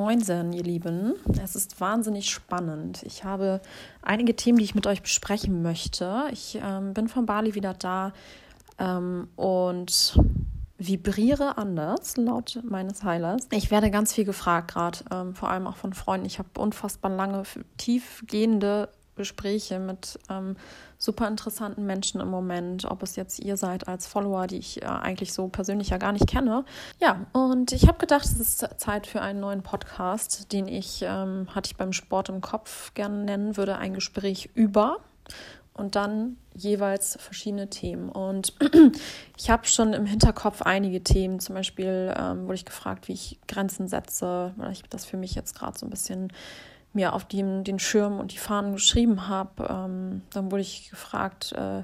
Moinsen, ihr Lieben. Es ist wahnsinnig spannend. Ich habe einige Themen, die ich mit euch besprechen möchte. Ich ähm, bin von Bali wieder da ähm, und vibriere anders, laut meines Heilers. Ich werde ganz viel gefragt, gerade ähm, vor allem auch von Freunden. Ich habe unfassbar lange, tiefgehende Gespräche mit ähm, super interessanten Menschen im Moment, ob es jetzt ihr seid als Follower, die ich äh, eigentlich so persönlich ja gar nicht kenne. Ja, und ich habe gedacht, es ist Zeit für einen neuen Podcast, den ich, ähm, hatte ich beim Sport im Kopf gerne nennen würde, ein Gespräch über und dann jeweils verschiedene Themen. Und ich habe schon im Hinterkopf einige Themen. Zum Beispiel ähm, wurde ich gefragt, wie ich Grenzen setze, weil ich das für mich jetzt gerade so ein bisschen mir auf den, den Schirm und die Fahnen geschrieben habe. Ähm, dann wurde ich gefragt, äh,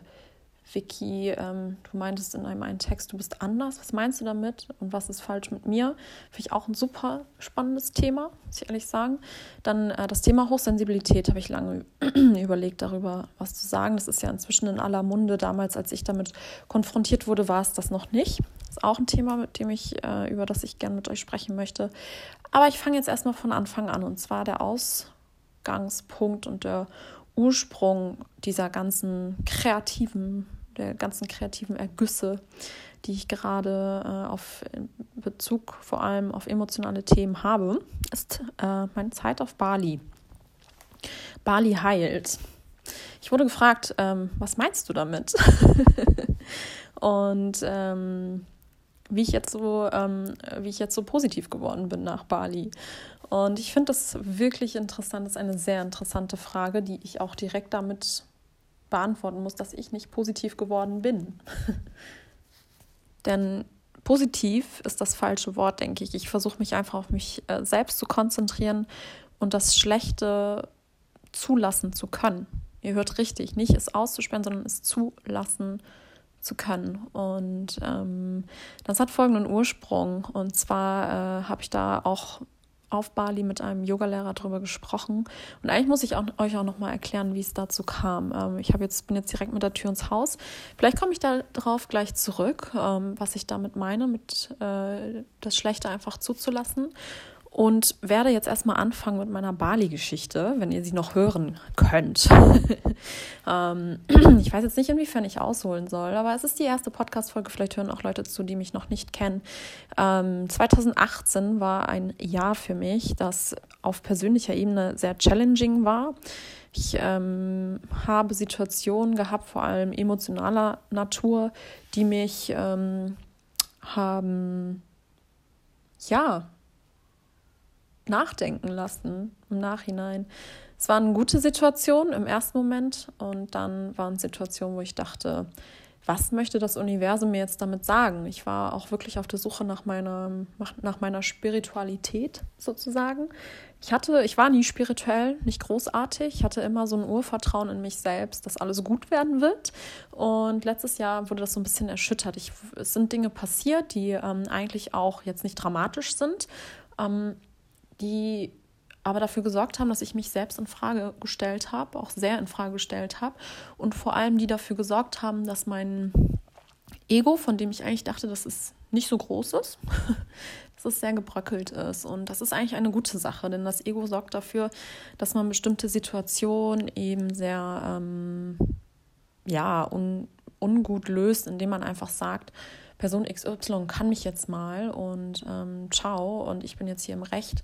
Vicky, ähm, du meintest in einem einen Text, du bist anders. Was meinst du damit und was ist falsch mit mir? Finde ich auch ein super spannendes Thema, muss ich ehrlich sagen. Dann äh, das Thema Hochsensibilität habe ich lange überlegt, darüber was zu sagen. Das ist ja inzwischen in aller Munde. Damals, als ich damit konfrontiert wurde, war es das noch nicht. Ist auch ein Thema, mit dem ich, äh, über das ich gerne mit euch sprechen möchte. Aber ich fange jetzt erstmal von Anfang an und zwar der Ausgangspunkt und der Ursprung dieser ganzen kreativen, der ganzen kreativen Ergüsse, die ich gerade äh, auf Bezug vor allem auf emotionale Themen habe, ist äh, meine Zeit auf Bali. Bali heilt. Ich wurde gefragt, ähm, was meinst du damit? Und ähm, wie ich jetzt so, ähm, wie ich jetzt so positiv geworden bin nach Bali. Und ich finde das wirklich interessant. Das ist eine sehr interessante Frage, die ich auch direkt damit beantworten muss, dass ich nicht positiv geworden bin. Denn positiv ist das falsche Wort, denke ich. Ich versuche mich einfach auf mich äh, selbst zu konzentrieren und das Schlechte zulassen zu können. Ihr hört richtig, nicht es auszusperren, sondern es zulassen zu können. Und ähm, das hat folgenden Ursprung. Und zwar äh, habe ich da auch auf Bali mit einem Yogalehrer darüber gesprochen. Und eigentlich muss ich auch, euch auch noch mal erklären, wie es dazu kam. Ähm, ich jetzt bin jetzt direkt mit der Tür ins Haus. Vielleicht komme ich darauf gleich zurück, ähm, was ich damit meine, mit äh, das Schlechte einfach zuzulassen und werde jetzt erstmal anfangen mit meiner Bali-Geschichte, wenn ihr sie noch hören könnt. ähm, ich weiß jetzt nicht, inwiefern ich ausholen soll, aber es ist die erste Podcast-Folge. Vielleicht hören auch Leute zu, die mich noch nicht kennen. Ähm, 2018 war ein Jahr für mich, das auf persönlicher Ebene sehr challenging war. Ich ähm, habe Situationen gehabt, vor allem emotionaler Natur, die mich ähm, haben, ja, nachdenken lassen im Nachhinein. Es waren gute Situationen im ersten Moment und dann waren Situationen, wo ich dachte, was möchte das Universum mir jetzt damit sagen? Ich war auch wirklich auf der Suche nach meiner, nach meiner Spiritualität sozusagen. Ich hatte, ich war nie spirituell, nicht großartig. Ich hatte immer so ein Urvertrauen in mich selbst, dass alles gut werden wird. Und letztes Jahr wurde das so ein bisschen erschüttert. Ich, es sind Dinge passiert, die ähm, eigentlich auch jetzt nicht dramatisch sind. Ähm, die aber dafür gesorgt haben, dass ich mich selbst in Frage gestellt habe, auch sehr in Frage gestellt habe und vor allem die dafür gesorgt haben, dass mein Ego, von dem ich eigentlich dachte, dass es nicht so groß ist, dass es sehr gebröckelt ist. Und das ist eigentlich eine gute Sache, denn das Ego sorgt dafür, dass man bestimmte Situationen eben sehr ähm, ja un, ungut löst, indem man einfach sagt, Person XY kann mich jetzt mal und ähm, ciao und ich bin jetzt hier im Recht.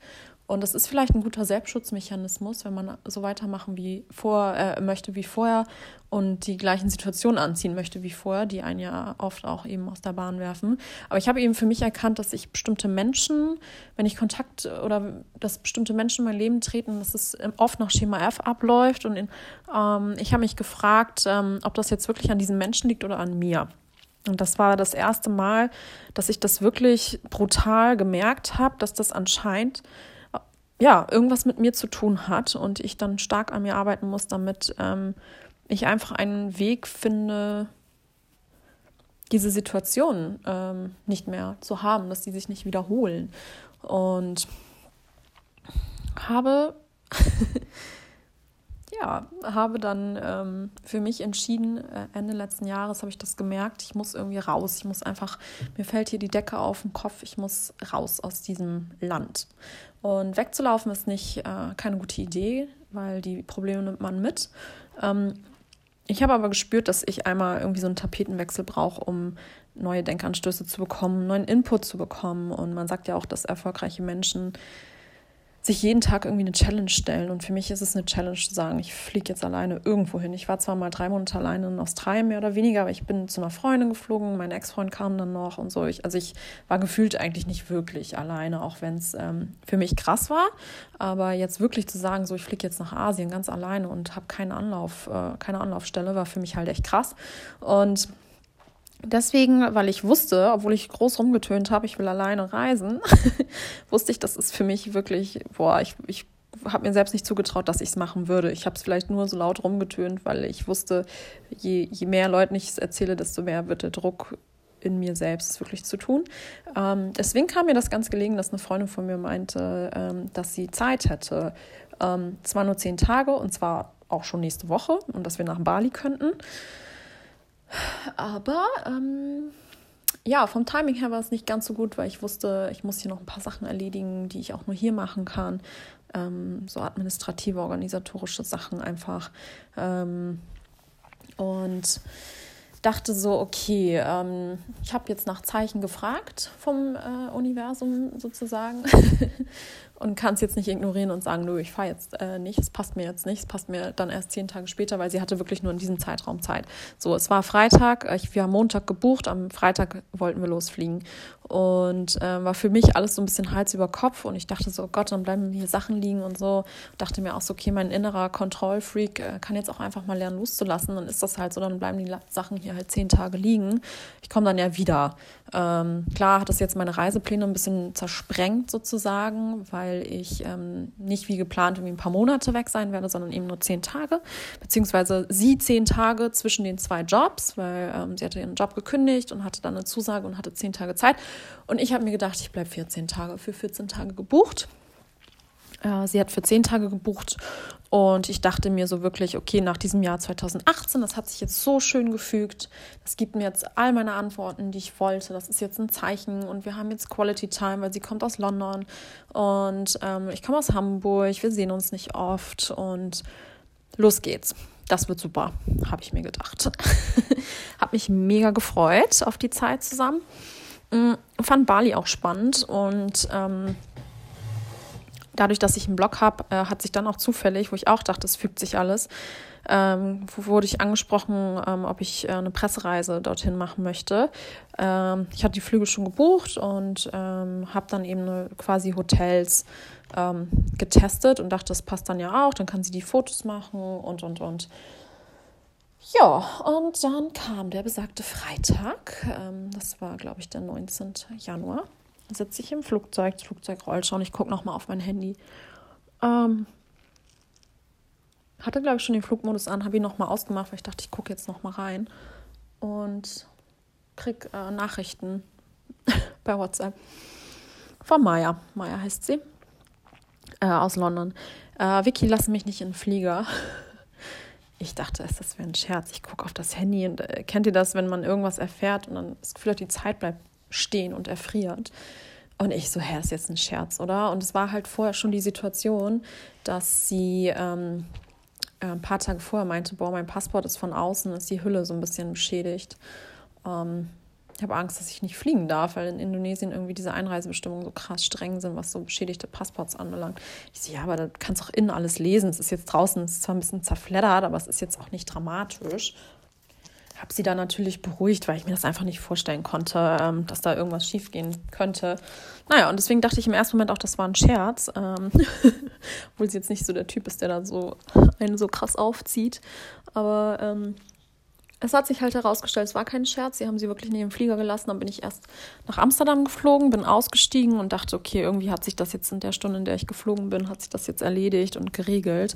Und das ist vielleicht ein guter Selbstschutzmechanismus, wenn man so weitermachen wie vor, äh, möchte wie vorher und die gleichen Situationen anziehen möchte wie vorher, die einen ja oft auch eben aus der Bahn werfen. Aber ich habe eben für mich erkannt, dass ich bestimmte Menschen, wenn ich Kontakt oder dass bestimmte Menschen in mein Leben treten, dass es oft nach Schema F abläuft. Und in, ähm, ich habe mich gefragt, ähm, ob das jetzt wirklich an diesen Menschen liegt oder an mir. Und das war das erste Mal, dass ich das wirklich brutal gemerkt habe, dass das anscheinend ja irgendwas mit mir zu tun hat und ich dann stark an mir arbeiten muss, damit ähm, ich einfach einen Weg finde, diese Situation ähm, nicht mehr zu haben, dass die sich nicht wiederholen. Und habe ja, habe dann ähm, für mich entschieden, äh, Ende letzten Jahres habe ich das gemerkt, ich muss irgendwie raus. Ich muss einfach, mir fällt hier die Decke auf den Kopf, ich muss raus aus diesem Land. Und wegzulaufen ist nicht äh, keine gute Idee, weil die Probleme nimmt man mit. Ähm, ich habe aber gespürt, dass ich einmal irgendwie so einen Tapetenwechsel brauche, um neue Denkanstöße zu bekommen, neuen Input zu bekommen. Und man sagt ja auch, dass erfolgreiche Menschen sich jeden Tag irgendwie eine Challenge stellen. Und für mich ist es eine Challenge zu sagen, ich fliege jetzt alleine irgendwo hin. Ich war zwar mal drei Monate alleine in Australien, mehr oder weniger, aber ich bin zu einer Freundin geflogen, mein Ex-Freund kam dann noch und so. Ich, also ich war gefühlt eigentlich nicht wirklich alleine, auch wenn es ähm, für mich krass war. Aber jetzt wirklich zu sagen, so ich fliege jetzt nach Asien ganz alleine und habe keinen Anlauf, äh, keine Anlaufstelle, war für mich halt echt krass. Und Deswegen, weil ich wusste, obwohl ich groß rumgetönt habe, ich will alleine reisen, wusste ich, das ist für mich wirklich, boah, ich, ich habe mir selbst nicht zugetraut, dass ich es machen würde. Ich habe es vielleicht nur so laut rumgetönt, weil ich wusste, je, je mehr Leuten ich es erzähle, desto mehr wird der Druck in mir selbst wirklich zu tun. Ähm, deswegen kam mir das ganz gelegen, dass eine Freundin von mir meinte, ähm, dass sie Zeit hätte. Ähm, zwar nur zehn Tage und zwar auch schon nächste Woche und dass wir nach Bali könnten. Aber ähm, ja, vom Timing her war es nicht ganz so gut, weil ich wusste, ich muss hier noch ein paar Sachen erledigen, die ich auch nur hier machen kann. Ähm, so administrative, organisatorische Sachen einfach. Ähm, und dachte so, okay, ähm, ich habe jetzt nach Zeichen gefragt vom äh, Universum sozusagen und kann es jetzt nicht ignorieren und sagen, nö, ich fahre jetzt äh, nicht, es passt mir jetzt nicht, es passt mir dann erst zehn Tage später, weil sie hatte wirklich nur in diesem Zeitraum Zeit. So, es war Freitag, äh, ich, wir haben Montag gebucht, am Freitag wollten wir losfliegen und äh, war für mich alles so ein bisschen Hals über Kopf und ich dachte so, oh Gott, dann bleiben hier Sachen liegen und so. Dachte mir auch so, okay, mein innerer Kontrollfreak äh, kann jetzt auch einfach mal lernen loszulassen, dann ist das halt so, dann bleiben die Sachen hier halt zehn Tage liegen. Ich komme dann ja wieder. Ähm, klar hat das jetzt meine Reisepläne ein bisschen zersprengt sozusagen, weil ich ähm, nicht wie geplant irgendwie ein paar Monate weg sein werde, sondern eben nur zehn Tage, beziehungsweise sie zehn Tage zwischen den zwei Jobs, weil ähm, sie hatte ihren Job gekündigt und hatte dann eine Zusage und hatte zehn Tage Zeit. Und ich habe mir gedacht, ich bleibe 14 Tage für 14 Tage gebucht. Sie hat für zehn Tage gebucht und ich dachte mir so wirklich, okay, nach diesem Jahr 2018, das hat sich jetzt so schön gefügt. Das gibt mir jetzt all meine Antworten, die ich wollte. Das ist jetzt ein Zeichen und wir haben jetzt Quality Time, weil sie kommt aus London und ähm, ich komme aus Hamburg. Wir sehen uns nicht oft und los geht's. Das wird super, habe ich mir gedacht. habe mich mega gefreut auf die Zeit zusammen. Mm, fand Bali auch spannend und ähm, dadurch, dass ich einen Blog habe, äh, hat sich dann auch zufällig, wo ich auch dachte, es fügt sich alles, ähm, wurde ich angesprochen, ähm, ob ich äh, eine Pressereise dorthin machen möchte. Ähm, ich hatte die Flüge schon gebucht und ähm, habe dann eben eine, quasi Hotels ähm, getestet und dachte, das passt dann ja auch, dann kann sie die Fotos machen und, und, und. Ja, und dann kam der besagte Freitag, ähm, das war, glaube ich, der 19. Januar sitze ich im Flugzeug, das Flugzeug rollt schon, ich gucke nochmal auf mein Handy. Ähm, hatte, glaube ich, schon den Flugmodus an, habe ihn nochmal ausgemacht, weil ich dachte, ich gucke jetzt nochmal rein und krieg äh, Nachrichten bei WhatsApp von Maya. Maya heißt sie, äh, aus London. Äh, Vicky, lass mich nicht in den Flieger. Ich dachte, das wäre ein Scherz. Ich gucke auf das Handy und äh, kennt ihr das, wenn man irgendwas erfährt und dann das Gefühl hat, die Zeit bleibt stehen und erfriert. Und ich so, hä, ist jetzt ein Scherz, oder? Und es war halt vorher schon die Situation, dass sie ähm, äh, ein paar Tage vorher meinte, boah, mein Passport ist von außen, ist die Hülle so ein bisschen beschädigt. Ähm, ich habe Angst, dass ich nicht fliegen darf, weil in Indonesien irgendwie diese Einreisebestimmungen so krass streng sind, was so beschädigte Passports anbelangt. Ich so, ja, aber da kannst du auch innen alles lesen. Es ist jetzt draußen, es ist zwar ein bisschen zerfleddert, aber es ist jetzt auch nicht dramatisch habe sie dann natürlich beruhigt, weil ich mir das einfach nicht vorstellen konnte, ähm, dass da irgendwas schiefgehen könnte. Naja, und deswegen dachte ich im ersten Moment auch, das war ein Scherz, ähm, obwohl sie jetzt nicht so der Typ ist, der da so einen so krass aufzieht. Aber ähm, es hat sich halt herausgestellt, es war kein Scherz. Sie haben sie wirklich neben dem Flieger gelassen. Dann bin ich erst nach Amsterdam geflogen, bin ausgestiegen und dachte, okay, irgendwie hat sich das jetzt in der Stunde, in der ich geflogen bin, hat sich das jetzt erledigt und geregelt.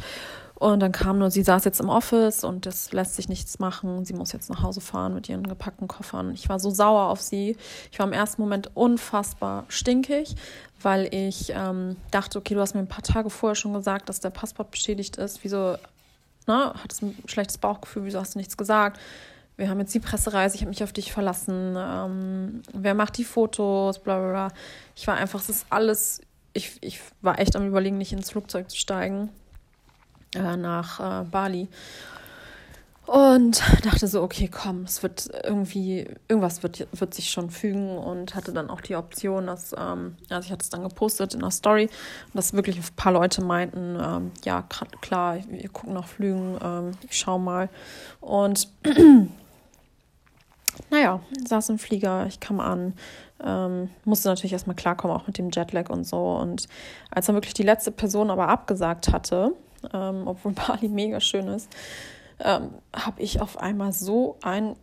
Und dann kam nur, sie saß jetzt im Office und das lässt sich nichts machen. Sie muss jetzt nach Hause fahren mit ihren gepackten Koffern. Ich war so sauer auf sie. Ich war im ersten Moment unfassbar stinkig, weil ich ähm, dachte, okay, du hast mir ein paar Tage vorher schon gesagt, dass der Passport beschädigt ist. Wieso ne, hattest ein schlechtes Bauchgefühl, wieso hast du nichts gesagt? Wir haben jetzt die Pressereise, ich habe mich auf dich verlassen. Ähm, wer macht die Fotos? Bla bla bla. Ich war einfach, es ist alles. Ich, ich war echt am Überlegen, nicht ins Flugzeug zu steigen äh, nach äh, Bali. Und dachte so, okay, komm, es wird irgendwie, irgendwas wird, wird sich schon fügen und hatte dann auch die Option, dass, ähm, also ich hatte es dann gepostet in der Story, dass wirklich ein paar Leute meinten, ähm, ja, klar, wir gucken nach Flügen, ähm, ich schau mal. Und naja, saß im Flieger, ich kam an, ähm, musste natürlich erstmal klarkommen, auch mit dem Jetlag und so. Und als dann wirklich die letzte Person aber abgesagt hatte, ähm, obwohl Bali mega schön ist, ähm, habe ich auf einmal so einen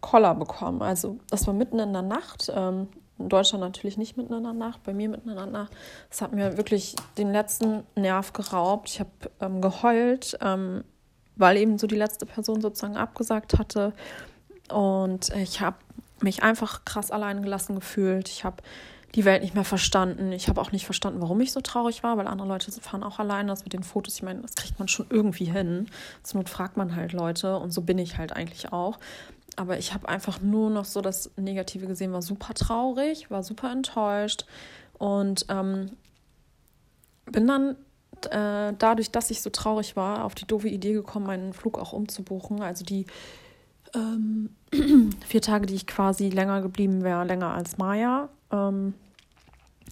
Koller bekommen. Also das war mitten in der Nacht. Ähm, in Deutschland natürlich nicht mitten in der Nacht, bei mir mitten in der Nacht. Das hat mir wirklich den letzten Nerv geraubt. Ich habe ähm, geheult, ähm, weil eben so die letzte Person sozusagen abgesagt hatte. Und ich habe mich einfach krass allein gelassen gefühlt. Ich habe die Welt nicht mehr verstanden. Ich habe auch nicht verstanden, warum ich so traurig war, weil andere Leute fahren auch alleine. Das mit den Fotos, ich meine, das kriegt man schon irgendwie hin. Zur Not fragt man halt Leute und so bin ich halt eigentlich auch. Aber ich habe einfach nur noch so das Negative gesehen, war super traurig, war super enttäuscht und ähm, bin dann äh, dadurch, dass ich so traurig war, auf die doofe Idee gekommen, meinen Flug auch umzubuchen. Also die ähm, vier Tage, die ich quasi länger geblieben wäre, länger als Maya, ähm,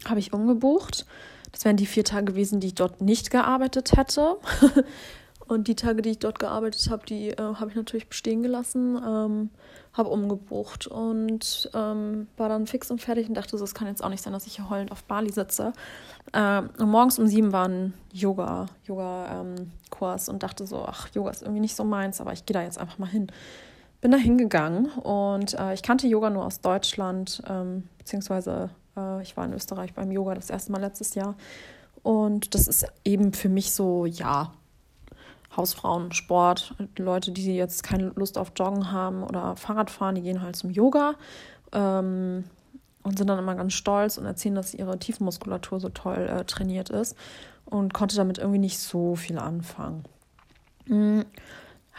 habe ich umgebucht. Das wären die vier Tage gewesen, die ich dort nicht gearbeitet hätte. Und die Tage, die ich dort gearbeitet habe, die äh, habe ich natürlich bestehen gelassen, ähm, habe umgebucht und ähm, war dann fix und fertig und dachte, so, es kann jetzt auch nicht sein, dass ich hier heulend auf Bali sitze. Ähm, und morgens um sieben war ein Yoga, Yoga-Kurs und dachte so, ach, Yoga ist irgendwie nicht so meins, aber ich gehe da jetzt einfach mal hin bin da hingegangen und äh, ich kannte Yoga nur aus Deutschland, ähm, beziehungsweise äh, ich war in Österreich beim Yoga das erste Mal letztes Jahr. Und das ist eben für mich so, ja, Hausfrauen, Sport, Leute, die jetzt keine Lust auf Joggen haben oder Fahrrad fahren, die gehen halt zum Yoga ähm, und sind dann immer ganz stolz und erzählen, dass ihre Tiefenmuskulatur so toll äh, trainiert ist und konnte damit irgendwie nicht so viel anfangen. Mhm.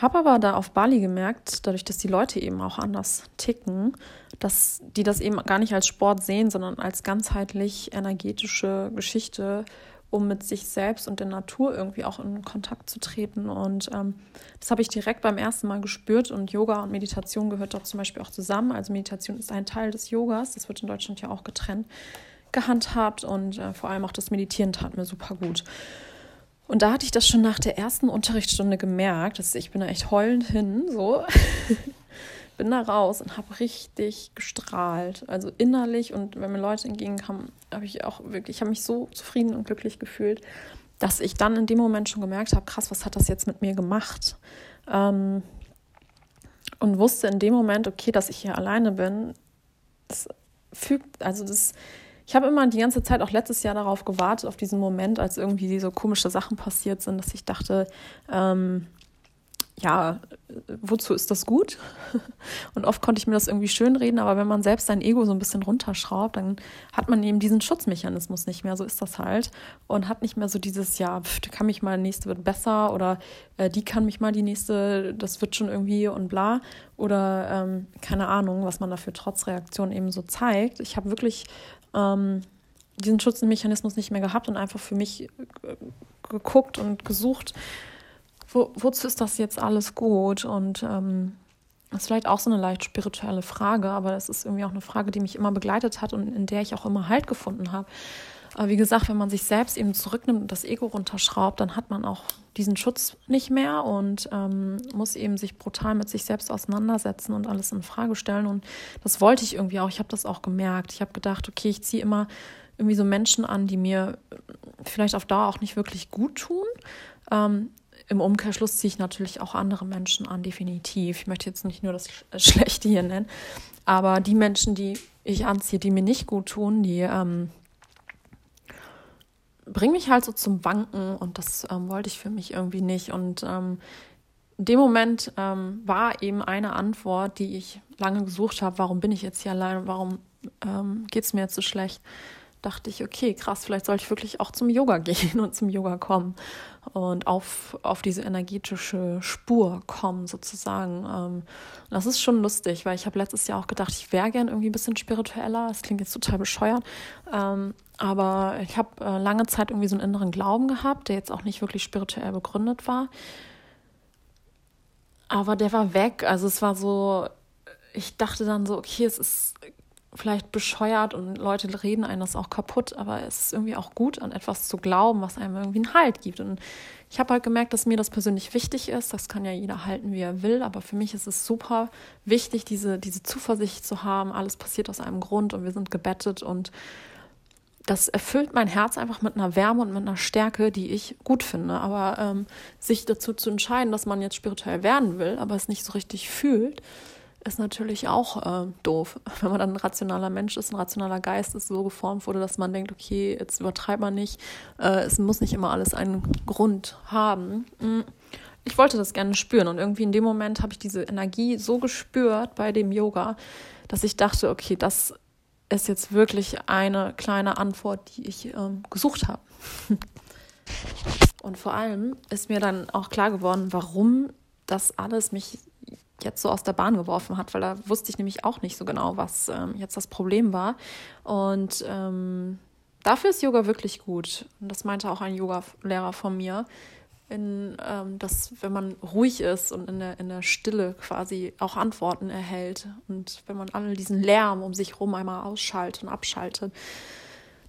Habe aber da auf Bali gemerkt, dadurch, dass die Leute eben auch anders ticken, dass die das eben gar nicht als Sport sehen, sondern als ganzheitlich energetische Geschichte, um mit sich selbst und der Natur irgendwie auch in Kontakt zu treten. Und ähm, das habe ich direkt beim ersten Mal gespürt. Und Yoga und Meditation gehört dort zum Beispiel auch zusammen. Also Meditation ist ein Teil des Yogas. Das wird in Deutschland ja auch getrennt gehandhabt. Und äh, vor allem auch das Meditieren tat mir super gut. Und da hatte ich das schon nach der ersten Unterrichtsstunde gemerkt, dass ich bin da echt heulend hin, so. bin da raus und habe richtig gestrahlt, also innerlich und wenn mir Leute entgegenkamen, habe ich auch wirklich, ich habe mich so zufrieden und glücklich gefühlt, dass ich dann in dem Moment schon gemerkt habe, krass, was hat das jetzt mit mir gemacht? Ähm, und wusste in dem Moment, okay, dass ich hier alleine bin, das fügt, also das ich habe immer die ganze Zeit, auch letztes Jahr, darauf gewartet, auf diesen Moment, als irgendwie diese komische Sachen passiert sind, dass ich dachte, ähm, ja, wozu ist das gut? Und oft konnte ich mir das irgendwie schönreden, aber wenn man selbst sein Ego so ein bisschen runterschraubt, dann hat man eben diesen Schutzmechanismus nicht mehr, so ist das halt. Und hat nicht mehr so dieses, ja, pff, kann mich mal, die nächste wird besser oder äh, die kann mich mal, die nächste, das wird schon irgendwie und bla. Oder ähm, keine Ahnung, was man dafür trotz Reaktion eben so zeigt. Ich habe wirklich ähm, diesen Schutzmechanismus nicht mehr gehabt und einfach für mich äh, geguckt und gesucht, wo, wozu ist das jetzt alles gut? Und ähm, das ist vielleicht auch so eine leicht spirituelle Frage, aber es ist irgendwie auch eine Frage, die mich immer begleitet hat und in der ich auch immer Halt gefunden habe. Aber wie gesagt, wenn man sich selbst eben zurücknimmt und das Ego runterschraubt, dann hat man auch diesen Schutz nicht mehr und ähm, muss eben sich brutal mit sich selbst auseinandersetzen und alles in Frage stellen. Und das wollte ich irgendwie auch. Ich habe das auch gemerkt. Ich habe gedacht, okay, ich ziehe immer irgendwie so Menschen an, die mir vielleicht auf Dauer auch nicht wirklich gut tun. Ähm, Im Umkehrschluss ziehe ich natürlich auch andere Menschen an, definitiv. Ich möchte jetzt nicht nur das Schlechte hier nennen, aber die Menschen, die ich anziehe, die mir nicht gut tun, die ähm, bringt mich halt so zum Wanken und das ähm, wollte ich für mich irgendwie nicht. Und ähm, in dem Moment ähm, war eben eine Antwort, die ich lange gesucht habe, warum bin ich jetzt hier allein, warum ähm, geht es mir jetzt so schlecht, dachte ich, okay, krass, vielleicht sollte ich wirklich auch zum Yoga gehen und zum Yoga kommen und auf, auf diese energetische Spur kommen, sozusagen. Ähm, das ist schon lustig, weil ich habe letztes Jahr auch gedacht, ich wäre gern irgendwie ein bisschen spiritueller. Das klingt jetzt total bescheuert. Ähm, aber ich habe äh, lange Zeit irgendwie so einen inneren Glauben gehabt, der jetzt auch nicht wirklich spirituell begründet war. Aber der war weg. Also es war so, ich dachte dann so, okay, es ist vielleicht bescheuert und Leute reden einen das auch kaputt, aber es ist irgendwie auch gut, an etwas zu glauben, was einem irgendwie einen Halt gibt. Und ich habe halt gemerkt, dass mir das persönlich wichtig ist. Das kann ja jeder halten, wie er will, aber für mich ist es super wichtig, diese, diese Zuversicht zu haben. Alles passiert aus einem Grund und wir sind gebettet und das erfüllt mein Herz einfach mit einer Wärme und mit einer Stärke, die ich gut finde. Aber ähm, sich dazu zu entscheiden, dass man jetzt spirituell werden will, aber es nicht so richtig fühlt, ist natürlich auch äh, doof. Wenn man dann ein rationaler Mensch ist, ein rationaler Geist ist, so geformt wurde, dass man denkt, okay, jetzt übertreibt man nicht. Äh, es muss nicht immer alles einen Grund haben. Mm. Ich wollte das gerne spüren und irgendwie in dem Moment habe ich diese Energie so gespürt bei dem Yoga, dass ich dachte, okay, das ist jetzt wirklich eine kleine Antwort, die ich ähm, gesucht habe. Und vor allem ist mir dann auch klar geworden, warum das alles mich jetzt so aus der Bahn geworfen hat, weil da wusste ich nämlich auch nicht so genau, was ähm, jetzt das Problem war. Und ähm, dafür ist Yoga wirklich gut. Und das meinte auch ein Yoga-Lehrer von mir, in, ähm, dass wenn man ruhig ist und in der, in der Stille quasi auch Antworten erhält und wenn man all diesen Lärm um sich herum einmal ausschaltet und abschaltet,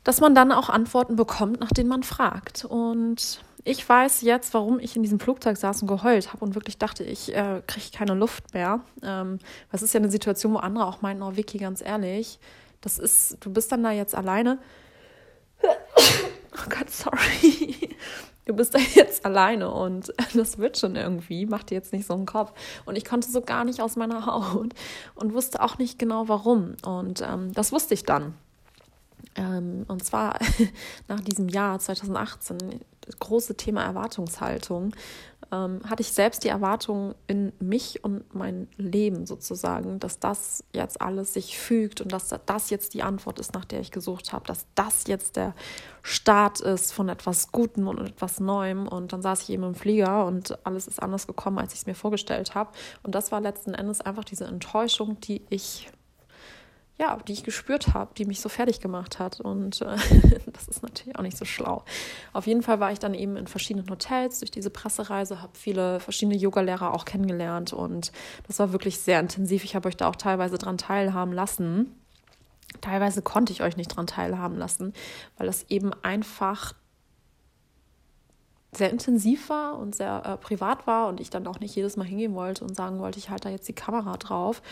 dass man dann auch Antworten bekommt, nach denen man fragt. Und ich weiß jetzt, warum ich in diesem Flugzeug saß und geheult habe und wirklich dachte, ich äh, kriege keine Luft mehr. Ähm, das ist ja eine Situation, wo andere auch meinten, oh Vicky, ganz ehrlich, das ist, du bist dann da jetzt alleine. Oh Gott, sorry. Du bist da jetzt alleine und das wird schon irgendwie. Mach dir jetzt nicht so einen Kopf. Und ich konnte so gar nicht aus meiner Haut und wusste auch nicht genau warum. Und ähm, das wusste ich dann. Ähm, und zwar nach diesem Jahr 2018, das große Thema Erwartungshaltung, ähm, hatte ich selbst die Erwartung in mich und mein Leben sozusagen, dass das jetzt alles sich fügt und dass das jetzt die Antwort ist, nach der ich gesucht habe, dass das jetzt der Start ist von etwas Gutem und etwas Neuem. Und dann saß ich eben im Flieger und alles ist anders gekommen, als ich es mir vorgestellt habe. Und das war letzten Endes einfach diese Enttäuschung, die ich ja, die ich gespürt habe, die mich so fertig gemacht hat. Und äh, das ist natürlich auch nicht so schlau. Auf jeden Fall war ich dann eben in verschiedenen Hotels durch diese Pressereise, habe viele verschiedene Yogalehrer auch kennengelernt und das war wirklich sehr intensiv. Ich habe euch da auch teilweise dran teilhaben lassen. Teilweise konnte ich euch nicht dran teilhaben lassen, weil das eben einfach sehr intensiv war und sehr äh, privat war und ich dann auch nicht jedes Mal hingehen wollte und sagen wollte, ich halte da jetzt die Kamera drauf.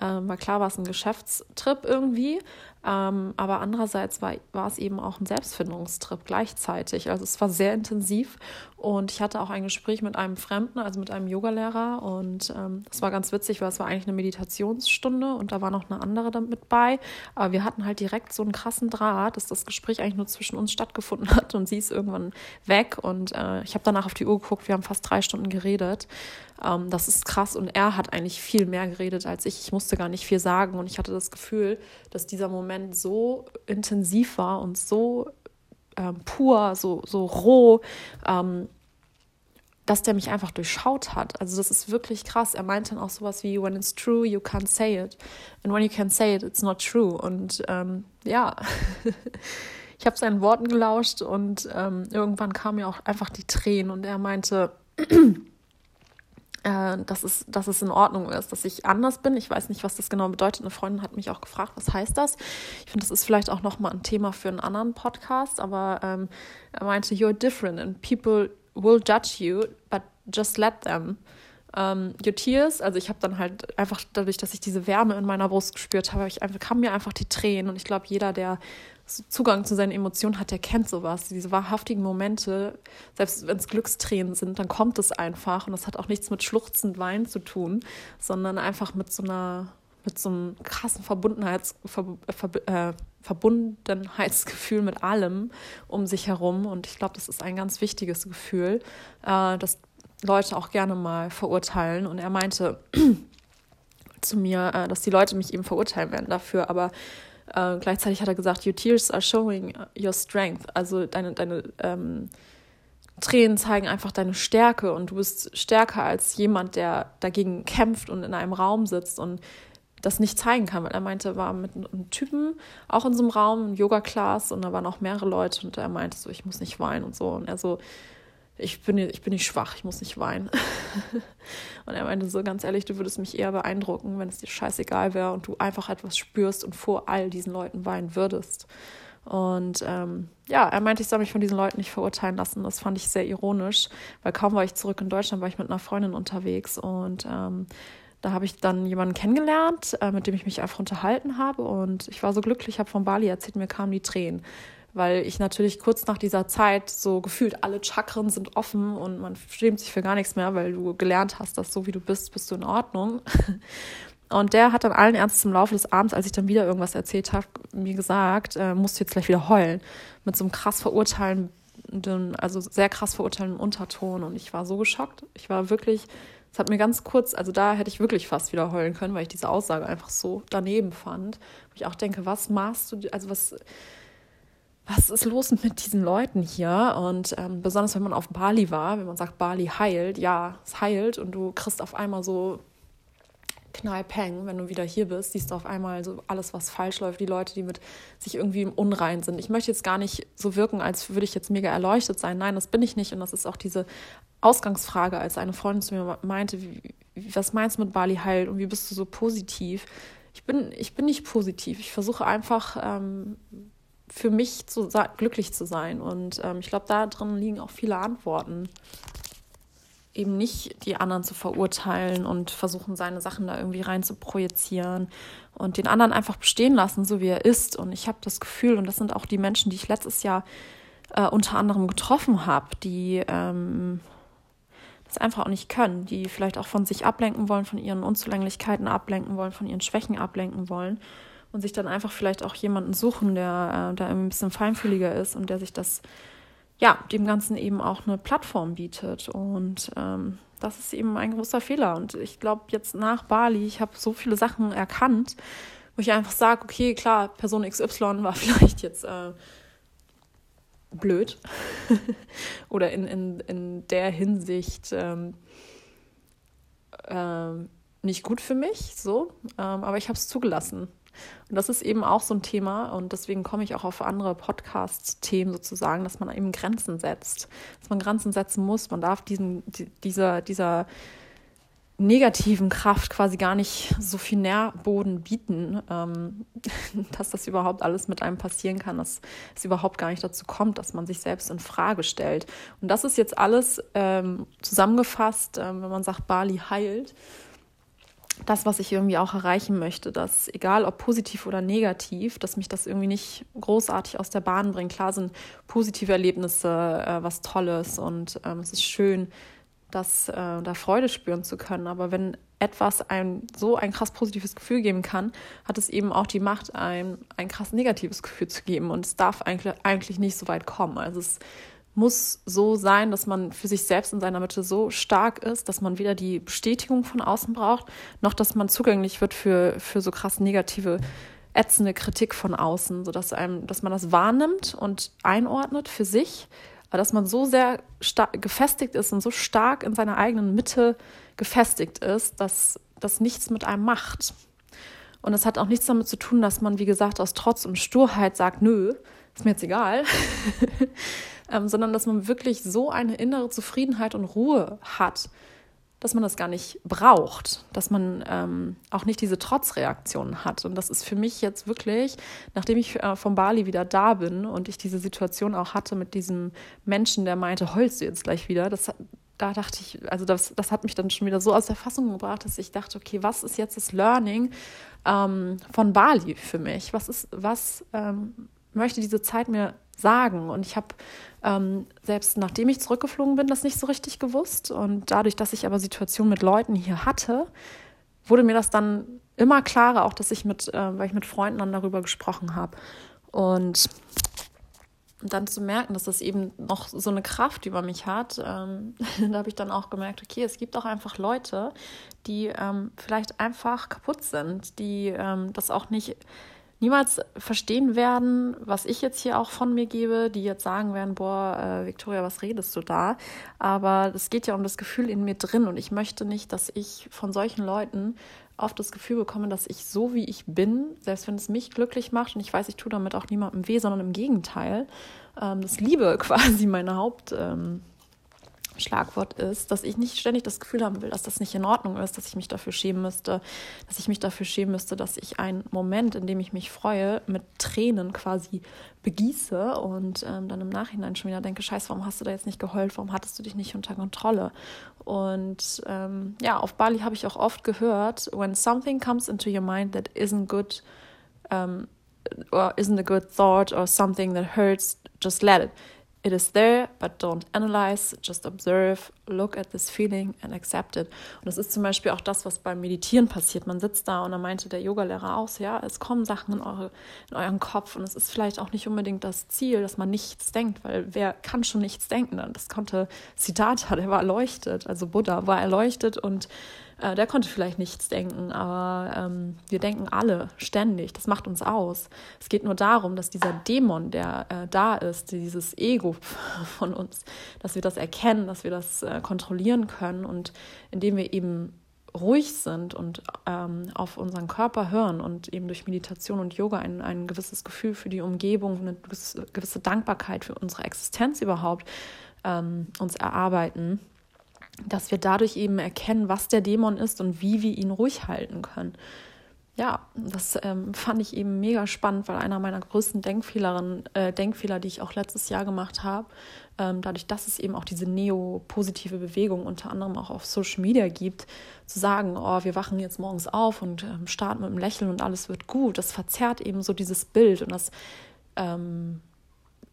Ähm, weil klar war es ein Geschäftstrip irgendwie, ähm, aber andererseits war, war es eben auch ein Selbstfindungstrip gleichzeitig. Also es war sehr intensiv und ich hatte auch ein Gespräch mit einem Fremden, also mit einem Yogalehrer und ähm, war ganz witzig, weil es war eigentlich eine Meditationsstunde und da war noch eine andere damit bei. Aber wir hatten halt direkt so einen krassen Draht, dass das Gespräch eigentlich nur zwischen uns stattgefunden hat und sie ist irgendwann weg und äh, ich habe danach auf die Uhr geguckt, wir haben fast drei Stunden geredet. Ähm, das ist krass und er hat eigentlich viel mehr geredet als ich. Ich musste gar nicht viel sagen und ich hatte das Gefühl, dass dieser Moment so intensiv war und so ähm, pur, so, so roh, ähm, dass der mich einfach durchschaut hat. Also das ist wirklich krass. Er meinte dann auch sowas wie, when it's true, you can't say it. And when you can't say it, it's not true. Und ähm, ja, ich habe seinen Worten gelauscht und ähm, irgendwann kamen mir auch einfach die Tränen und er meinte, äh, dass, es, dass es in Ordnung ist, dass ich anders bin. Ich weiß nicht, was das genau bedeutet. Eine Freundin hat mich auch gefragt, was heißt das? Ich finde, das ist vielleicht auch nochmal ein Thema für einen anderen Podcast, aber ähm, er meinte, you're different and people will judge you, but just let them. Um, your tears, also ich habe dann halt einfach dadurch, dass ich diese Wärme in meiner Brust gespürt habe, ich einfach, kamen mir einfach die Tränen und ich glaube, jeder, der Zugang zu seinen Emotionen hat, der kennt sowas. Diese wahrhaftigen Momente, selbst wenn es Glückstränen sind, dann kommt es einfach. Und das hat auch nichts mit schluchzend Weinen zu tun, sondern einfach mit so einer, mit so einem krassen Verbundenheits, Ver, Ver, äh, Verbundenheitsgefühl mit allem um sich herum. Und ich glaube, das ist ein ganz wichtiges Gefühl, äh, das Leute auch gerne mal verurteilen. Und er meinte zu mir, äh, dass die Leute mich eben verurteilen werden dafür, aber Äh, gleichzeitig hat er gesagt, your tears are showing your strength. Also deine, deine ähm, Tränen zeigen einfach deine Stärke und du bist stärker als jemand, der dagegen kämpft und in einem Raum sitzt und das nicht zeigen kann, weil er meinte, er war mit einem Typen auch in so einem Raum, Yoga-Class und da waren auch mehrere Leute und er meinte so, ich muss nicht weinen und so und er so, ich bin, ich bin nicht schwach, ich muss nicht weinen. und er meinte so, ganz ehrlich, du würdest mich eher beeindrucken, wenn es dir scheißegal wäre und du einfach etwas spürst und vor all diesen Leuten weinen würdest. Und ähm, ja, er meinte, ich soll mich von diesen Leuten nicht verurteilen lassen. Das fand ich sehr ironisch, weil kaum war ich zurück in Deutschland, war ich mit einer Freundin unterwegs und ähm, da habe ich dann jemanden kennengelernt, äh, mit dem ich mich einfach unterhalten habe und ich war so glücklich, habe von Bali erzählt, mir kamen die Tränen weil ich natürlich kurz nach dieser Zeit so gefühlt alle Chakren sind offen und man schämt sich für gar nichts mehr, weil du gelernt hast, dass so wie du bist, bist du in Ordnung. Und der hat dann allen Ernstes im Laufe des Abends, als ich dann wieder irgendwas erzählt habe, mir gesagt, äh, musst du jetzt gleich wieder heulen. Mit so einem krass verurteilenden, also sehr krass verurteilenden Unterton. Und ich war so geschockt. Ich war wirklich, es hat mir ganz kurz, also da hätte ich wirklich fast wieder heulen können, weil ich diese Aussage einfach so daneben fand. Wo ich auch denke, was machst du, also was, was ist los mit diesen Leuten hier? Und ähm, besonders wenn man auf Bali war, wenn man sagt, Bali heilt, ja, es heilt und du kriegst auf einmal so Knallpeng, wenn du wieder hier bist, siehst du auf einmal so alles, was falsch läuft, die Leute, die mit sich irgendwie im Unrein sind. Ich möchte jetzt gar nicht so wirken, als würde ich jetzt mega erleuchtet sein. Nein, das bin ich nicht. Und das ist auch diese Ausgangsfrage, als eine Freundin zu mir meinte, wie, was meinst du mit Bali heilt und wie bist du so positiv? Ich bin, ich bin nicht positiv. Ich versuche einfach ähm, für mich zu, glücklich zu sein. Und ähm, ich glaube, da drin liegen auch viele Antworten. Eben nicht die anderen zu verurteilen und versuchen, seine Sachen da irgendwie rein zu projizieren und den anderen einfach bestehen lassen, so wie er ist. Und ich habe das Gefühl, und das sind auch die Menschen, die ich letztes Jahr äh, unter anderem getroffen habe, die ähm, das einfach auch nicht können, die vielleicht auch von sich ablenken wollen, von ihren Unzulänglichkeiten ablenken wollen, von ihren Schwächen ablenken wollen und sich dann einfach vielleicht auch jemanden suchen, der äh, da ein bisschen feinfühliger ist und der sich das, ja, dem Ganzen eben auch eine Plattform bietet. Und ähm, das ist eben ein großer Fehler. Und ich glaube, jetzt nach Bali, ich habe so viele Sachen erkannt, wo ich einfach sage, okay, klar, Person XY war vielleicht jetzt äh, blöd oder in, in, in der Hinsicht ähm, äh, nicht gut für mich, so, ähm, aber ich habe es zugelassen. Und das ist eben auch so ein Thema und deswegen komme ich auch auf andere Podcast-Themen sozusagen, dass man eben Grenzen setzt, dass man Grenzen setzen muss. Man darf diesen, dieser, dieser negativen Kraft quasi gar nicht so viel Nährboden bieten, ähm, dass das überhaupt alles mit einem passieren kann, dass es überhaupt gar nicht dazu kommt, dass man sich selbst in Frage stellt. Und das ist jetzt alles ähm, zusammengefasst, ähm, wenn man sagt, Bali heilt das, was ich irgendwie auch erreichen möchte, dass egal ob positiv oder negativ, dass mich das irgendwie nicht großartig aus der Bahn bringt. Klar sind positive Erlebnisse äh, was Tolles und ähm, es ist schön, das, äh, da Freude spüren zu können. Aber wenn etwas ein so ein krass positives Gefühl geben kann, hat es eben auch die Macht, ein, ein krass negatives Gefühl zu geben. Und es darf eigentlich, eigentlich nicht so weit kommen. Also es muss so sein, dass man für sich selbst in seiner Mitte so stark ist, dass man weder die Bestätigung von außen braucht, noch dass man zugänglich wird für, für so krass negative, ätzende Kritik von außen, sodass einem, dass man das wahrnimmt und einordnet für sich, aber dass man so sehr gefestigt ist und so stark in seiner eigenen Mitte gefestigt ist, dass das nichts mit einem macht. Und es hat auch nichts damit zu tun, dass man, wie gesagt, aus Trotz und Sturheit sagt, nö, ist mir jetzt egal, ähm, sondern dass man wirklich so eine innere Zufriedenheit und Ruhe hat, dass man das gar nicht braucht, dass man ähm, auch nicht diese Trotzreaktionen hat. Und das ist für mich jetzt wirklich, nachdem ich äh, von Bali wieder da bin und ich diese Situation auch hatte mit diesem Menschen, der meinte, heulst du jetzt gleich wieder, das, da dachte ich, also das, das hat mich dann schon wieder so aus der Fassung gebracht, dass ich dachte, okay, was ist jetzt das Learning ähm, von Bali für mich? Was ist, was ähm, möchte diese Zeit mir sagen? Und ich habe ähm, selbst nachdem ich zurückgeflogen bin, das nicht so richtig gewusst. Und dadurch, dass ich aber Situationen mit Leuten hier hatte, wurde mir das dann immer klarer, auch dass ich mit, äh, weil ich mit Freunden dann darüber gesprochen habe. Und dann zu merken, dass das eben noch so eine Kraft über mich hat, ähm, da habe ich dann auch gemerkt, okay, es gibt auch einfach Leute, die ähm, vielleicht einfach kaputt sind, die ähm, das auch nicht niemals verstehen werden, was ich jetzt hier auch von mir gebe, die jetzt sagen werden, boah, äh, Victoria, was redest du da? Aber es geht ja um das Gefühl in mir drin und ich möchte nicht, dass ich von solchen Leuten oft das Gefühl bekomme, dass ich so wie ich bin, selbst wenn es mich glücklich macht und ich weiß, ich tue damit auch niemandem weh, sondern im Gegenteil, ähm, das Liebe quasi meine Haupt. Ähm, Schlagwort ist, dass ich nicht ständig das Gefühl haben will, dass das nicht in Ordnung ist, dass ich mich dafür schämen müsste, dass ich mich dafür schämen müsste, dass ich einen Moment, in dem ich mich freue, mit Tränen quasi begieße und ähm, dann im Nachhinein schon wieder denke, scheiße, warum hast du da jetzt nicht geheult, warum hattest du dich nicht unter Kontrolle? Und ähm, ja, auf Bali habe ich auch oft gehört, when something comes into your mind that isn't good, um, or isn't a good thought or something that hurts, just let it. It is there, but don't analyze, just observe, look at this feeling and accept it. Und das ist zum Beispiel auch das, was beim Meditieren passiert. Man sitzt da und dann meinte der Yogalehrer auch so, ja, es kommen Sachen in, eure, in euren Kopf und es ist vielleicht auch nicht unbedingt das Ziel, dass man nichts denkt, weil wer kann schon nichts denken? Das konnte Siddhartha, der war erleuchtet, also Buddha war erleuchtet und äh, der konnte vielleicht nichts denken, aber ähm, wir denken alle ständig. Das macht uns aus. Es geht nur darum, dass dieser Dämon, der äh, da ist, dieses Ego von uns, dass wir das erkennen, dass wir das äh, kontrollieren können und indem wir eben ruhig sind und ähm, auf unseren Körper hören und eben durch Meditation und Yoga ein, ein gewisses Gefühl für die Umgebung, eine gewisse, Dankbarkeit für unsere Existenz überhaupt ähm, uns erarbeiten, dass wir dadurch eben erkennen, was der Dämon ist und wie wir ihn ruhig halten können. Ja, das ähm, fand ich eben mega spannend, weil einer meiner größten äh, Denkfehler, die ich auch letztes Jahr gemacht habe, ähm, dadurch, dass es eben auch diese neo-positive Bewegung unter anderem auch auf Social Media gibt, zu sagen, oh, wir wachen jetzt morgens auf und ähm, starten mit einem Lächeln und alles wird gut, das verzerrt eben so dieses Bild und das ähm,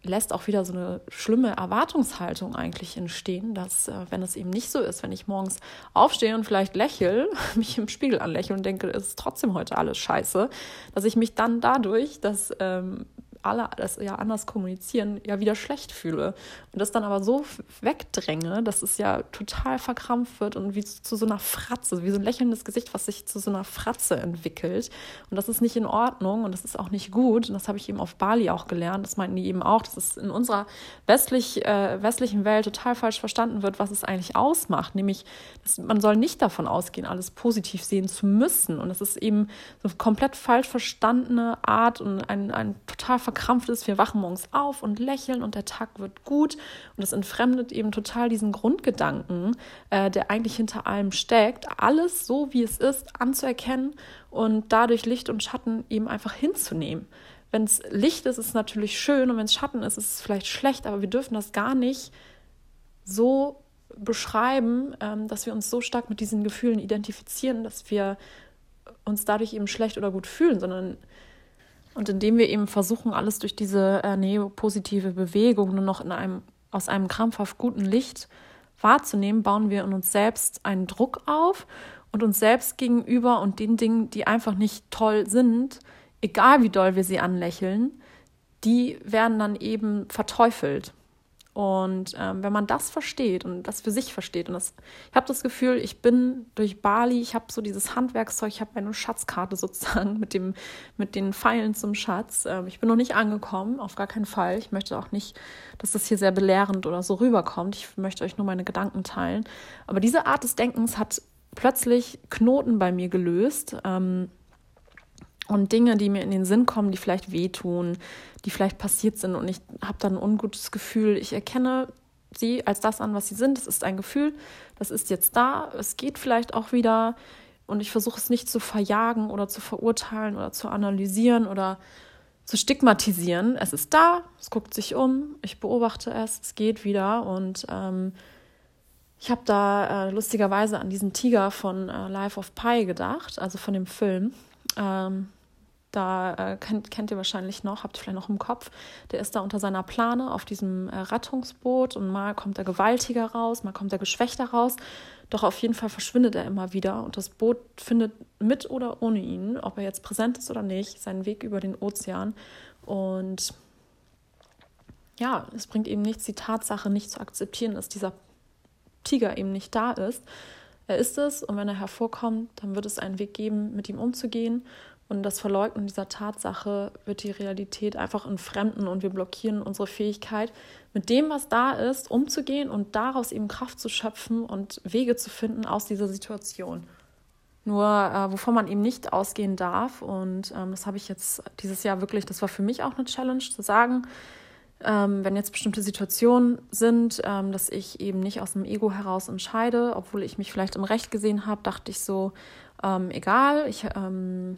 lässt auch wieder so eine schlimme Erwartungshaltung eigentlich entstehen, dass äh, wenn es eben nicht so ist, wenn ich morgens aufstehe und vielleicht lächle, mich im Spiegel anlächle und denke, es ist trotzdem heute alles scheiße, dass ich mich dann dadurch, dass ähm, alle das ja anders kommunizieren, ja wieder schlecht fühle. Und das dann aber so wegdränge, dass es ja total verkrampft wird und wie zu so einer Fratze, wie so ein lächelndes Gesicht, was sich zu so einer Fratze entwickelt. Und das ist nicht in Ordnung und das ist auch nicht gut. Und das habe ich eben auf Bali auch gelernt. Das meinten die eben auch, dass es in unserer westlich, äh, westlichen Welt total falsch verstanden wird, was es eigentlich ausmacht. Nämlich, dass man soll nicht davon ausgehen, alles positiv sehen zu müssen. Und das ist eben so eine komplett falsch verstandene Art und ein, ein total verkrampft ist. Wir wachen morgens auf und lächeln und der Tag wird gut. Und das entfremdet eben total diesen Grundgedanken, äh, der eigentlich hinter allem steckt, alles so, wie es ist, anzuerkennen und dadurch Licht und Schatten eben einfach hinzunehmen. Wenn es Licht ist, ist es natürlich schön und wenn es Schatten ist, ist es vielleicht schlecht, aber wir dürfen das gar nicht so beschreiben, ähm, dass wir uns so stark mit diesen Gefühlen identifizieren, dass wir uns dadurch eben schlecht oder gut fühlen, sondern und indem wir eben versuchen, alles durch diese äh, neopositive Bewegung nur noch in einem, aus einem krampfhaft guten Licht wahrzunehmen, bauen wir in uns selbst einen Druck auf und uns selbst gegenüber und den Dingen, die einfach nicht toll sind, egal wie doll wir sie anlächeln, die werden dann eben verteufelt. Und ähm, wenn man das versteht und das für sich versteht, und das, ich habe das Gefühl, ich bin durch Bali, ich habe so dieses Handwerkszeug, ich habe meine Schatzkarte sozusagen mit, dem, mit den Pfeilen zum Schatz. Ähm, ich bin noch nicht angekommen, auf gar keinen Fall. Ich möchte auch nicht, dass das hier sehr belehrend oder so rüberkommt. Ich möchte euch nur meine Gedanken teilen. Aber diese Art des Denkens hat plötzlich Knoten bei mir gelöst. Ähm, und Dinge, die mir in den Sinn kommen, die vielleicht wehtun, die vielleicht passiert sind und ich habe dann ein ungutes Gefühl. Ich erkenne sie als das an, was sie sind. Es ist ein Gefühl, das ist jetzt da, es geht vielleicht auch wieder und ich versuche es nicht zu verjagen oder zu verurteilen oder zu analysieren oder zu stigmatisieren. Es ist da, es guckt sich um, ich beobachte es, es geht wieder und ähm, ich habe da äh, lustigerweise an diesen Tiger von äh, Life of Pi gedacht, also von dem Film. Ähm, da äh, kennt, kennt ihr wahrscheinlich noch, habt ihr vielleicht noch im Kopf. Der ist da unter seiner Plane auf diesem äh, Rettungsboot und mal kommt er gewaltiger raus, mal kommt er geschwächter raus. Doch auf jeden Fall verschwindet er immer wieder und das Boot findet mit oder ohne ihn, ob er jetzt präsent ist oder nicht, seinen Weg über den Ozean. Und ja, es bringt eben nichts, die Tatsache nicht zu akzeptieren, dass dieser Tiger eben nicht da ist. Er ist es und wenn er hervorkommt, dann wird es einen Weg geben, mit ihm umzugehen und das Verleugnen dieser Tatsache wird die Realität einfach entfremden und wir blockieren unsere Fähigkeit, mit dem, was da ist, umzugehen und daraus eben Kraft zu schöpfen und Wege zu finden aus dieser Situation. Nur äh, wovon man eben nicht ausgehen darf, und ähm, das habe ich jetzt dieses Jahr wirklich, das war für mich auch eine Challenge, zu sagen, ähm, wenn jetzt bestimmte Situationen sind, ähm, dass ich eben nicht aus dem Ego heraus entscheide, obwohl ich mich vielleicht im Recht gesehen habe, dachte ich so, ähm, egal, ich ähm,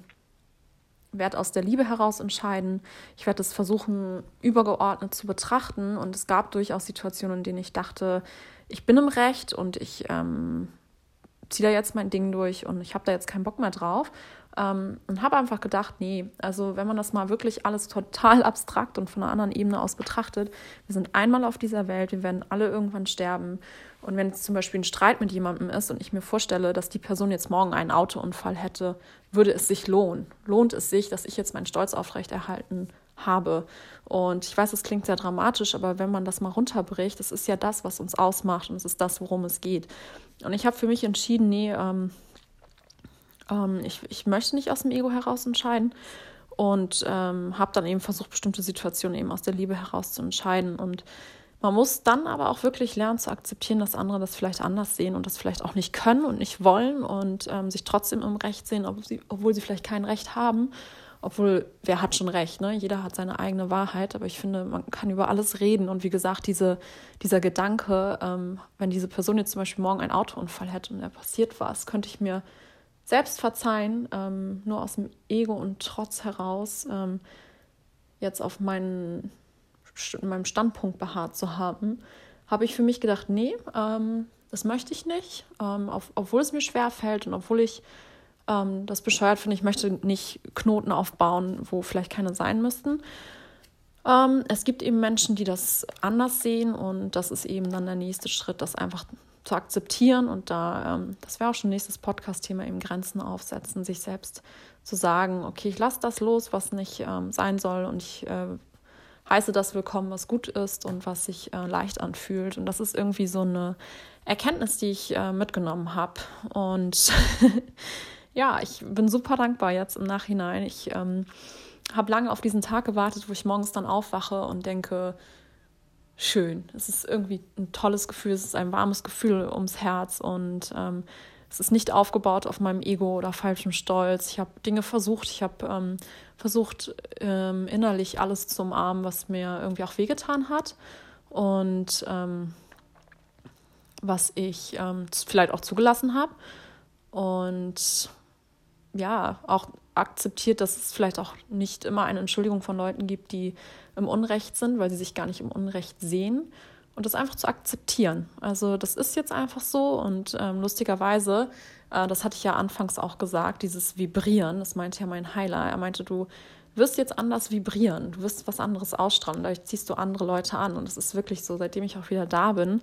werde aus der Liebe heraus entscheiden. Ich werde es versuchen, übergeordnet zu betrachten. Und es gab durchaus Situationen, in denen ich dachte, ich bin im Recht und ich ähm, ziehe da jetzt mein Ding durch und ich habe da jetzt keinen Bock mehr drauf. Ähm, und habe einfach gedacht, nee, also wenn man das mal wirklich alles total abstrakt und von einer anderen Ebene aus betrachtet, wir sind einmal auf dieser Welt, wir werden alle irgendwann sterben. Und wenn es zum Beispiel ein Streit mit jemandem ist und ich mir vorstelle, dass die Person jetzt morgen einen Autounfall hätte, würde es sich lohnen. Lohnt es sich, dass ich jetzt meinen Stolz aufrechterhalten habe. Und ich weiß, es klingt sehr dramatisch, aber wenn man das mal runterbricht, das ist ja das, was uns ausmacht und es ist das, worum es geht. Und ich habe für mich entschieden, nee, ähm, ähm, ich, ich möchte nicht aus dem Ego heraus entscheiden und ähm, habe dann eben versucht, bestimmte Situationen eben aus der Liebe heraus zu entscheiden. Und man muss dann aber auch wirklich lernen zu akzeptieren, dass andere das vielleicht anders sehen und das vielleicht auch nicht können und nicht wollen und ähm, sich trotzdem im Recht sehen, ob sie, obwohl sie vielleicht kein Recht haben. Obwohl, wer hat schon recht, ne? Jeder hat seine eigene Wahrheit, aber ich finde, man kann über alles reden. Und wie gesagt, diese, dieser Gedanke, ähm, wenn diese Person jetzt zum Beispiel morgen einen Autounfall hätte und er passiert was, könnte ich mir selbst verzeihen, ähm, nur aus dem Ego und Trotz heraus ähm, jetzt auf meinen, meinem Standpunkt beharrt zu haben, habe ich für mich gedacht, nee, ähm, das möchte ich nicht, ähm, auf, obwohl es mir schwer fällt und obwohl ich ähm, das bescheuert finde, ich möchte nicht Knoten aufbauen, wo vielleicht keine sein müssten. Ähm, es gibt eben Menschen, die das anders sehen und das ist eben dann der nächste Schritt, das einfach zu akzeptieren und da, ähm, das wäre auch schon nächstes Podcast-Thema, eben Grenzen aufsetzen, sich selbst zu sagen, okay, ich lasse das los, was nicht ähm, sein soll und ich äh, heiße das willkommen, was gut ist und was sich äh, leicht anfühlt. Und das ist irgendwie so eine Erkenntnis, die ich äh, mitgenommen habe. Und ja, ich bin super dankbar jetzt im Nachhinein. Ich ähm, habe lange auf diesen Tag gewartet, wo ich morgens dann aufwache und denke, schön. Es ist irgendwie ein tolles Gefühl, es ist ein warmes Gefühl ums Herz und ähm, es ist nicht aufgebaut auf meinem Ego oder falschem Stolz. Ich habe Dinge versucht, ich habe ähm, versucht, ähm, innerlich alles zu umarmen, was mir irgendwie auch wehgetan hat und ähm, was ich ähm, vielleicht auch zugelassen habe. Und ja, auch akzeptiert, dass es vielleicht auch nicht immer eine Entschuldigung von Leuten gibt, die im Unrecht sind, weil sie sich gar nicht im Unrecht sehen. Und das einfach zu akzeptieren. Also das ist jetzt einfach so und ähm, lustigerweise, äh, das hatte ich ja anfangs auch gesagt, dieses Vibrieren, das meinte ja mein Heiler. Er meinte, du wirst jetzt anders vibrieren, du wirst was anderes ausstrahlen, dadurch ziehst du andere Leute an. Und es ist wirklich so, seitdem ich auch wieder da bin,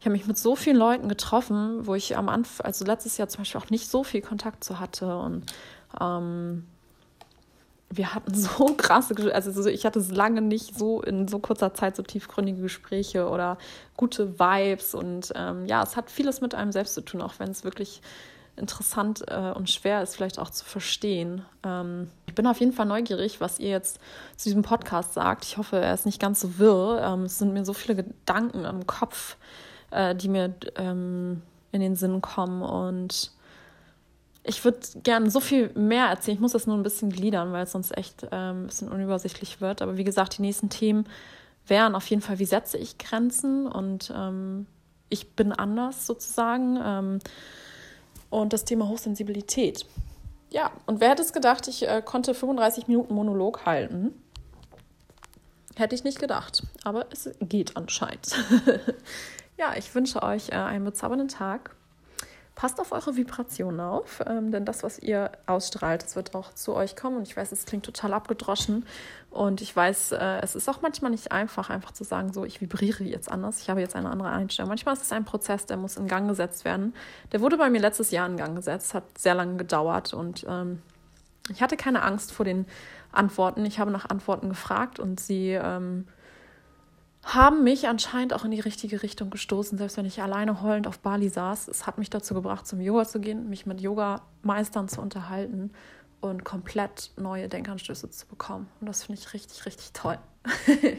ich habe mich mit so vielen Leuten getroffen, wo ich am Anfang, also letztes Jahr zum Beispiel auch nicht so viel Kontakt zu hatte und ähm, wir hatten so krasse, also ich hatte es lange nicht so in so kurzer Zeit so tiefgründige Gespräche oder gute Vibes und ähm, ja, es hat vieles mit einem selbst zu tun, auch wenn es wirklich interessant äh, und schwer ist, vielleicht auch zu verstehen. Ähm, ich bin auf jeden Fall neugierig, was ihr jetzt zu diesem Podcast sagt. Ich hoffe, er ist nicht ganz so wirr. Ähm, es sind mir so viele Gedanken im Kopf, äh, die mir ähm, in den Sinn kommen und ich würde gerne so viel mehr erzählen. Ich muss das nur ein bisschen gliedern, weil es sonst echt ähm, ein bisschen unübersichtlich wird. Aber wie gesagt, die nächsten Themen wären auf jeden Fall, wie setze ich Grenzen und ähm, ich bin anders sozusagen. Ähm, und das Thema Hochsensibilität. Ja, und wer hätte es gedacht, ich äh, konnte 35 Minuten Monolog halten? Hätte ich nicht gedacht, aber es geht anscheinend. ja, ich wünsche euch äh, einen bezaubernden Tag Passt auf eure Vibration auf, ähm, denn das, was ihr ausstrahlt, das wird auch zu euch kommen. Und ich weiß, es klingt total abgedroschen. Und ich weiß, äh, es ist auch manchmal nicht einfach, einfach zu sagen, so, ich vibriere jetzt anders, ich habe jetzt eine andere Einstellung. Manchmal ist es ein Prozess, der muss in Gang gesetzt werden. Der wurde bei mir letztes Jahr in Gang gesetzt, hat sehr lange gedauert und ähm, ich hatte keine Angst vor den Antworten. Ich habe nach Antworten gefragt und sie ähm, haben mich anscheinend auch in die richtige Richtung gestoßen, selbst wenn ich alleine heulend auf Bali saß. Es hat mich dazu gebracht, zum Yoga zu gehen, mich mit Yoga-Meistern zu unterhalten. und komplett neue Denkanstöße zu bekommen. Und das finde ich richtig, richtig toll.